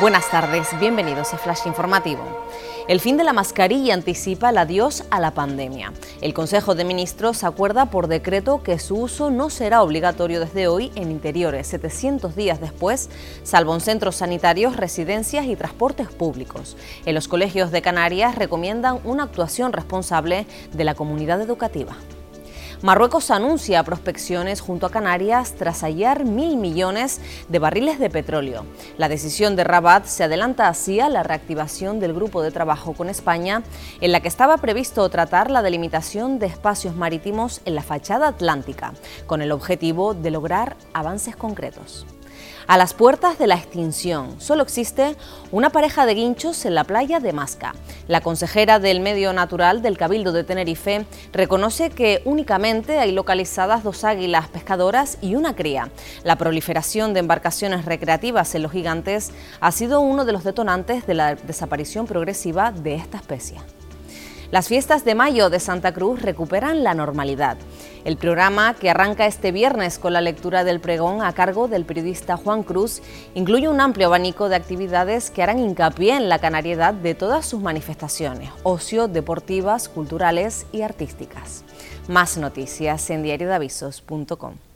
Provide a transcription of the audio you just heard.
Buenas tardes, bienvenidos a Flash Informativo. El fin de la mascarilla anticipa el adiós a la pandemia. El Consejo de Ministros acuerda por decreto que su uso no será obligatorio desde hoy en interiores, 700 días después, salvo en centros sanitarios, residencias y transportes públicos. En los colegios de Canarias recomiendan una actuación responsable de la comunidad educativa. Marruecos anuncia prospecciones junto a Canarias tras hallar mil millones de barriles de petróleo. La decisión de Rabat se adelanta así a la reactivación del grupo de trabajo con España, en la que estaba previsto tratar la delimitación de espacios marítimos en la fachada atlántica, con el objetivo de lograr avances concretos. A las puertas de la extinción, solo existe una pareja de guinchos en la playa de Masca. La consejera del Medio Natural del Cabildo de Tenerife reconoce que únicamente hay localizadas dos águilas pescadoras y una cría. La proliferación de embarcaciones recreativas en los gigantes ha sido uno de los detonantes de la desaparición progresiva de esta especie. Las fiestas de mayo de Santa Cruz recuperan la normalidad. El programa, que arranca este viernes con la lectura del pregón a cargo del periodista Juan Cruz, incluye un amplio abanico de actividades que harán hincapié en la canariedad de todas sus manifestaciones, ocio, deportivas, culturales y artísticas. Más noticias en diariodavisos.com.